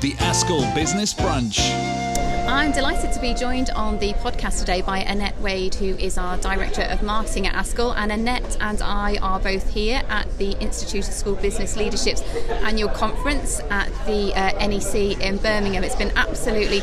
the ASCL Business Brunch. I'm delighted to be joined on the podcast today by Annette Wade, who is our Director of Marketing at ASCL. And Annette and I are both here at the Institute of School Business Leadership's annual conference at the uh, NEC in Birmingham. It's been absolutely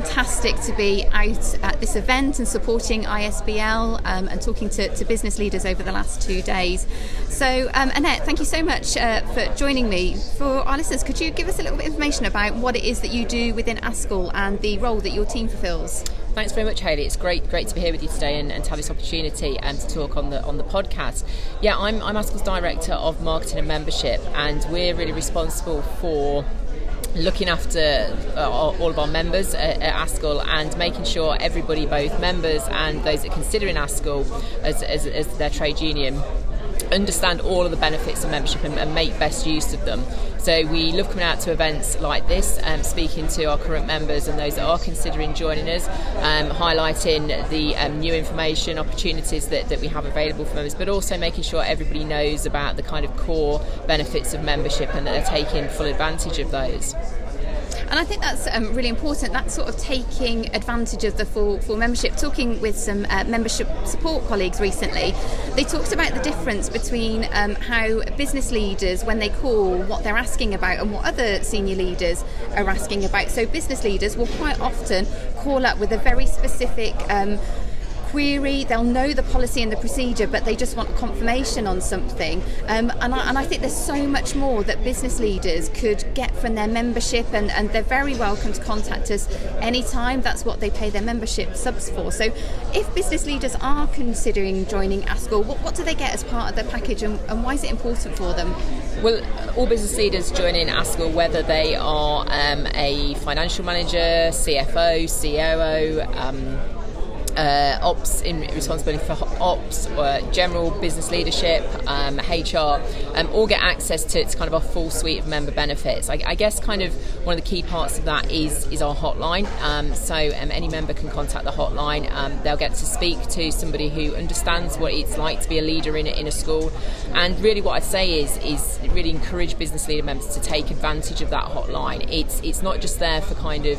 fantastic to be out at this event and supporting ISBL um, and talking to, to, business leaders over the last two days. So, um, Annette, thank you so much uh, for joining me. For our listeners, could you give us a little bit of information about what it is that you do within ASCL and the role that your team fulfills? Thanks very much, Hayley. It's great, great to be here with you today and, and to have this opportunity and to talk on the on the podcast. Yeah, I'm I'm ASCL's director of marketing and membership, and we're really responsible for looking after uh, all of our members at, at and making sure everybody, both members and those that are considering ASCL as, as, as their trade union, understand all of the benefits of membership and, and, make best use of them. So we love coming out to events like this, um, speaking to our current members and those that are considering joining us, um, highlighting the um, new information, opportunities that, that we have available for members, but also making sure everybody knows about the kind of core benefits of membership and that they're taking full advantage of those. And I think that's um, really important. That sort of taking advantage of the full, full membership. Talking with some uh, membership support colleagues recently, they talked about the difference between um, how business leaders, when they call, what they're asking about, and what other senior leaders are asking about. So business leaders will quite often call up with a very specific. Um, query, they'll know the policy and the procedure, but they just want confirmation on something. Um, and, I, and, I, think there's so much more that business leaders could get from their membership, and, and they're very welcome to contact us anytime. That's what they pay their membership subs for. So if business leaders are considering joining ASCL, what, what do they get as part of the package, and, and, why is it important for them? Well, all business leaders joining ASCL, whether they are um, a financial manager, CFO, COO, um, uh, ops in responsibility for ops, uh, general business leadership, um, HR, um, all get access to, it's kind of our full suite of member benefits. I, I, guess kind of one of the key parts of that is is our hotline. Um, so um, any member can contact the hotline. Um, they'll get to speak to somebody who understands what it's like to be a leader in a, in a school. And really, what I'd say is is really encourage business leader members to take advantage of that hotline. It's it's not just there for kind of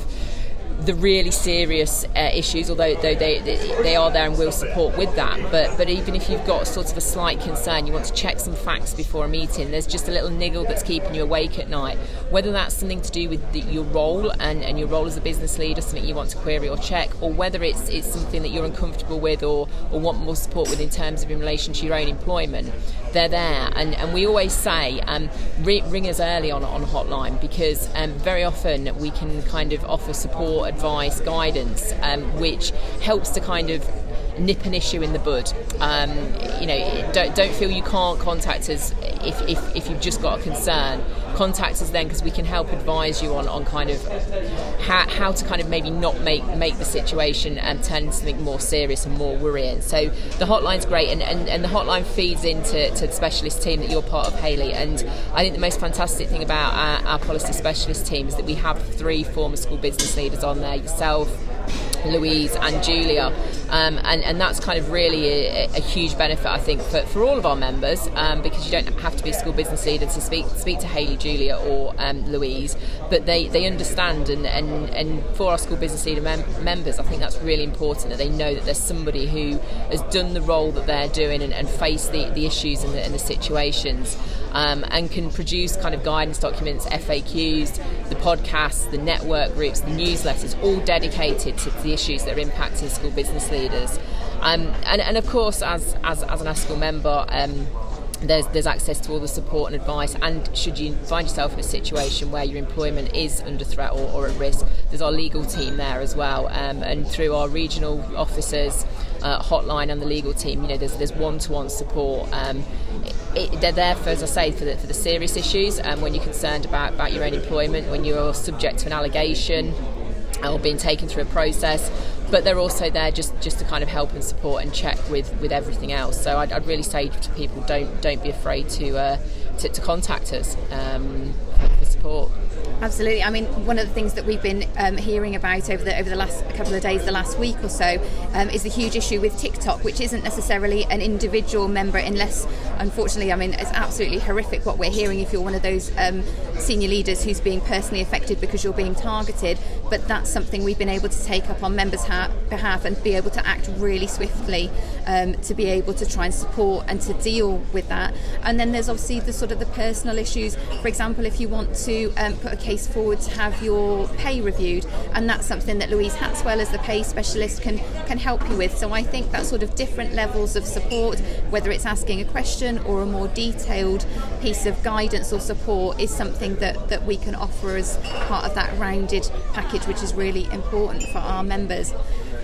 the really serious uh, issues, although, they, they are there and will support with that. But but even if you've got sort of a slight concern, you want to check some facts before a meeting. There's just a little niggle that's keeping you awake at night. Whether that's something to do with the, your role and, and your role as a business leader, something you want to query or check, or whether it's it's something that you're uncomfortable with or, or want more support with in terms of in relation to your own employment, they're there. And, and we always say um, ring us early on on hotline because um, very often we can kind of offer support advice, guidance, um, which helps to kind of nip an issue in the bud. Um, you know, don't, don't feel you can't contact us if, if, if you've just got a concern. Contact us then because we can help advise you on, on kind of how, how to kind of maybe not make make the situation and turn into something more serious and more worrying. So the hotline's great and, and, and the hotline feeds into to the specialist team that you're part of, Hayley. And I think the most fantastic thing about our, our policy specialist team is that we have three former school business leaders on there, yourself, Louise and Julia. Um, and, and that's kind of really a, a, huge benefit, I think, for, for all of our members um, because you don't have to be a school business leader to speak speak to Hayley, Julia, or um, Louise, but they, they understand. And, and, and for our school business leader mem- members, I think that's really important that they know that there's somebody who has done the role that they're doing and, and faced the, the issues and the, and the situations um, and can produce kind of guidance documents, FAQs, the podcasts, the network groups, the newsletters, all dedicated to the issues that are impacting school business leaders. Um, and, and of course, as, as, as an ASCL member, um, there's, there's access to all the support and advice. And should you find yourself in a situation where your employment is under threat or, or at risk, there's our legal team there as well. Um, and through our regional officers, uh, hotline, and the legal team, you know, there's there's one-to-one support. Um, it, they're there for, as I say, for the, for the serious issues. Um, when you're concerned about, about your own employment, when you're subject to an allegation or being taken through a process but they're also there just, just to kind of help and support and check with, with everything else. So I'd, I'd really say to people, don't don't be afraid to uh, to, to, contact us um, for support. Absolutely. I mean, one of the things that we've been um, hearing about over the over the last couple of days, the last week or so, um, is the huge issue with TikTok, which isn't necessarily an individual member, unless, unfortunately, I mean, it's absolutely horrific what we're hearing. If you're one of those um, senior leaders who's being personally affected because you're being targeted, but that's something we've been able to take up on members' ha- behalf and be able to act really swiftly um, to be able to try and support and to deal with that. And then there's obviously the sort of the personal issues. For example, if you want to um, put a case forward to have your pay reviewed, and that's something that Louise Hatswell, as the pay specialist, can can help you with. So I think that sort of different levels of support, whether it's asking a question or a more detailed piece of guidance or support, is something that that we can offer as part of that rounded package, which is really important for our members.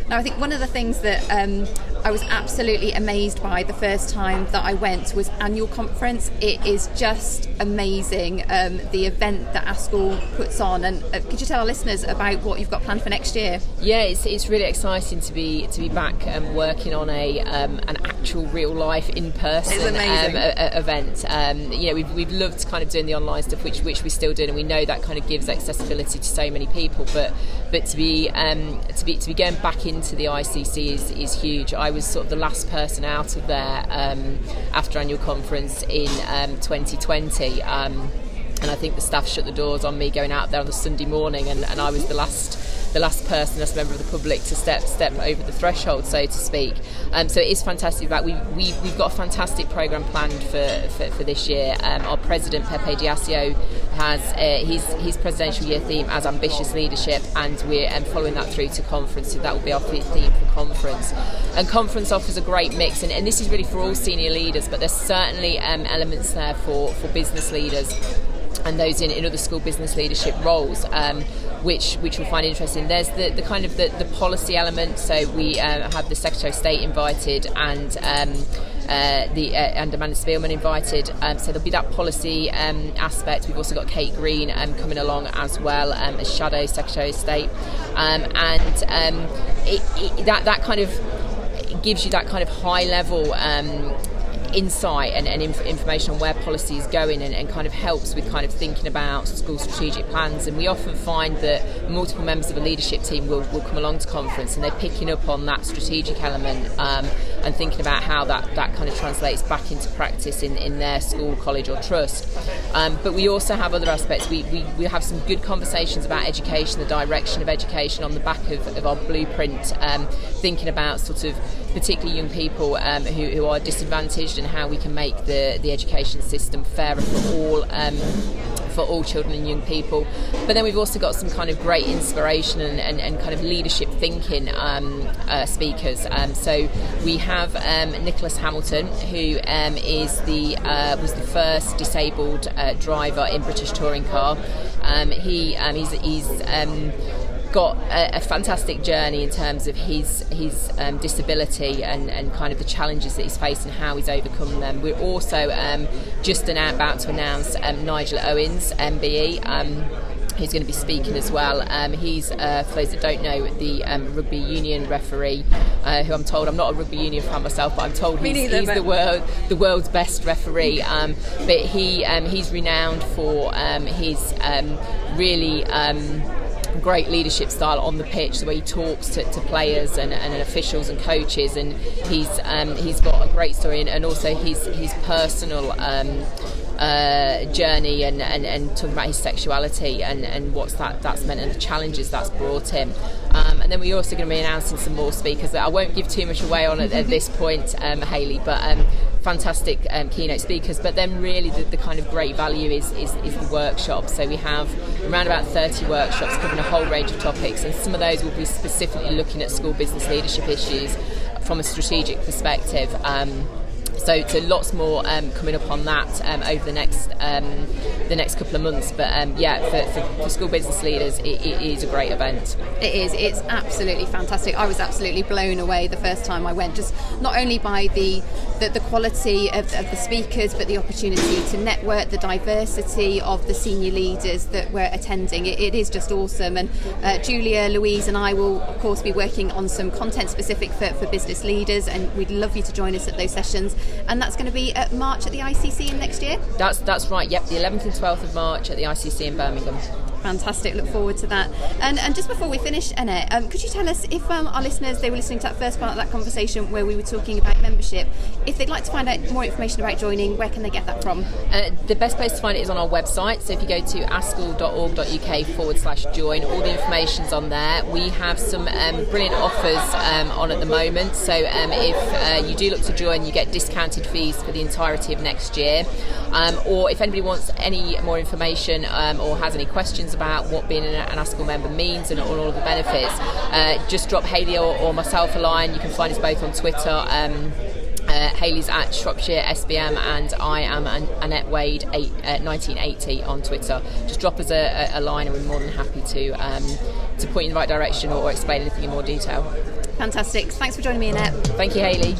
Now, I think one of the things that um, I was absolutely amazed by the first time that I went was annual conference. It is just amazing um, the event that ASCL puts on. And uh, could you tell our listeners about what you've got planned for next year? Yeah, it's, it's really exciting to be to be back um, working on a um, an actual real life in person um, event. Um, you know, we've, we've loved kind of doing the online stuff, which which we still do, and we know that kind of gives accessibility to so many people. But but to be um, to be to be going back into the ICC is, is huge. I was sort of the last person out of there um, after annual conference in um, 2020. Um, and I think the staff shut the doors on me going out there on the Sunday morning, and, and I was the last the last person as a member of the public to step step over the threshold, so to speak. Um, so it is fantastic that we, we we've got a fantastic program planned for, for, for this year. Um, our president Pepe Di'Iasio has uh, his his presidential year theme as ambitious leadership, and we're um, following that through to conference. So that will be our theme for conference. And conference offers a great mix, and, and this is really for all senior leaders, but there's certainly um, elements there for for business leaders and those in, in other school business leadership roles, um, which which we'll find interesting. There's the, the kind of the, the policy element. So we uh, have the Secretary of State invited and. Um, uh, the uh, and Amanda Spielman invited. Um, so there'll be that policy um, aspect. We've also got Kate Green um, coming along as well um, as Shadow Secretary of State, and it, it, that that kind of gives you that kind of high level um, insight and, and inf- information on where policy is going and, and, kind of helps with kind of thinking about school strategic plans and we often find that multiple members of a leadership team will, will come along to conference and they're picking up on that strategic element um, and thinking about how that, that kind of translates back into practice in, in their school, college or trust. Um, but we also have other aspects. We, we, we have some good conversations about education, the direction of education on the back of, of our blueprint, um, thinking about sort of particularly young people um, who, who are disadvantaged and how we can make the, the education system fairer for all um, for all children and young people. But then we've also got some kind of great inspiration and, and, and kind of leadership thinking um, uh, speakers. Um, so we have um, Nicolas Hamilton, who um, is the uh, was the first disabled uh, driver in British touring car. He he's, he's got a, a, fantastic journey in terms of his his um, disability and, and kind of the challenges that he's faced and how he's overcome them. We're also um, just about to announce um, Nigel Owens, MBE. Um, who's going to be speaking as well. Um, he's, uh, for those that don't know, the um, rugby union referee, uh, who I'm told I'm not a rugby union fan myself, but I'm told he's, neither, he's the world the world's best referee. Um, but he he's renowned for his really great leadership style on the pitch, the way he talks to, to players and, and, officials and coaches, and he's um, he's got a great story and, and also his his personal. Um, uh, journey and, and, and talking about his sexuality and, and what's that that's meant and the challenges that's brought him. Um, and then we're also going to be announcing some more speakers that I won't give too much away on at, at this point, um, Hayley, but um, fantastic um, keynote speakers. But then really the, the kind of great value is, is, is, the workshop. So we have around about 30 workshops covering a whole range of topics, and some of those will be specifically looking at school business leadership issues from a strategic perspective. Um, so, lots more um, coming up on that um, over the next um, the next couple of months. But um, yeah, for, for, for, school business leaders, it, it is a great event. It is. It's absolutely fantastic. I was absolutely blown away the first time I went. Just not only by the the, the quality of, of, the speakers, but the opportunity to network, the diversity of the senior leaders that were attending. it, it is just awesome. And uh, Julia, Louise, and I will of course be working on some content specific for, for business leaders, and we'd love you to join us at those sessions. And that's going to be at March at the ICC in next year. That's that's right. Yep, the 11th and 12th of March at the ICC in Birmingham. Fantastic. Look forward to that. And, and just before we finish, Annette, um, could you tell us if um, our listeners they were listening to that first part of that conversation where we were talking about membership, if they'd like to find out more information about joining, where can they get that from? Uh, the best place to find it is on our website. So if you go to ascl.org.uk forward slash join, all the information's on there. We have some um, brilliant offers um, on at the moment. So um, if uh, you do look to join, you get discounted fees for the entirety of next year. Um, or if anybody wants any more information or has any questions questions about what being an, ASCL member means and all, all of the benefits, uh, just drop Hayley or, or, myself a line. You can find us both on Twitter. Um, uh, Hayley's at Shropshire SBM and I am An- Annette Wade eight, uh, 1980 on Twitter. Just drop us a, a, line and we're more than happy to um, to point you in the right direction or, or explain anything in more detail. Fantastic. Thanks for joining me, Annette. Thank you, Hayley.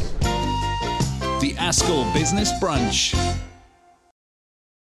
The ASCL Business Brunch.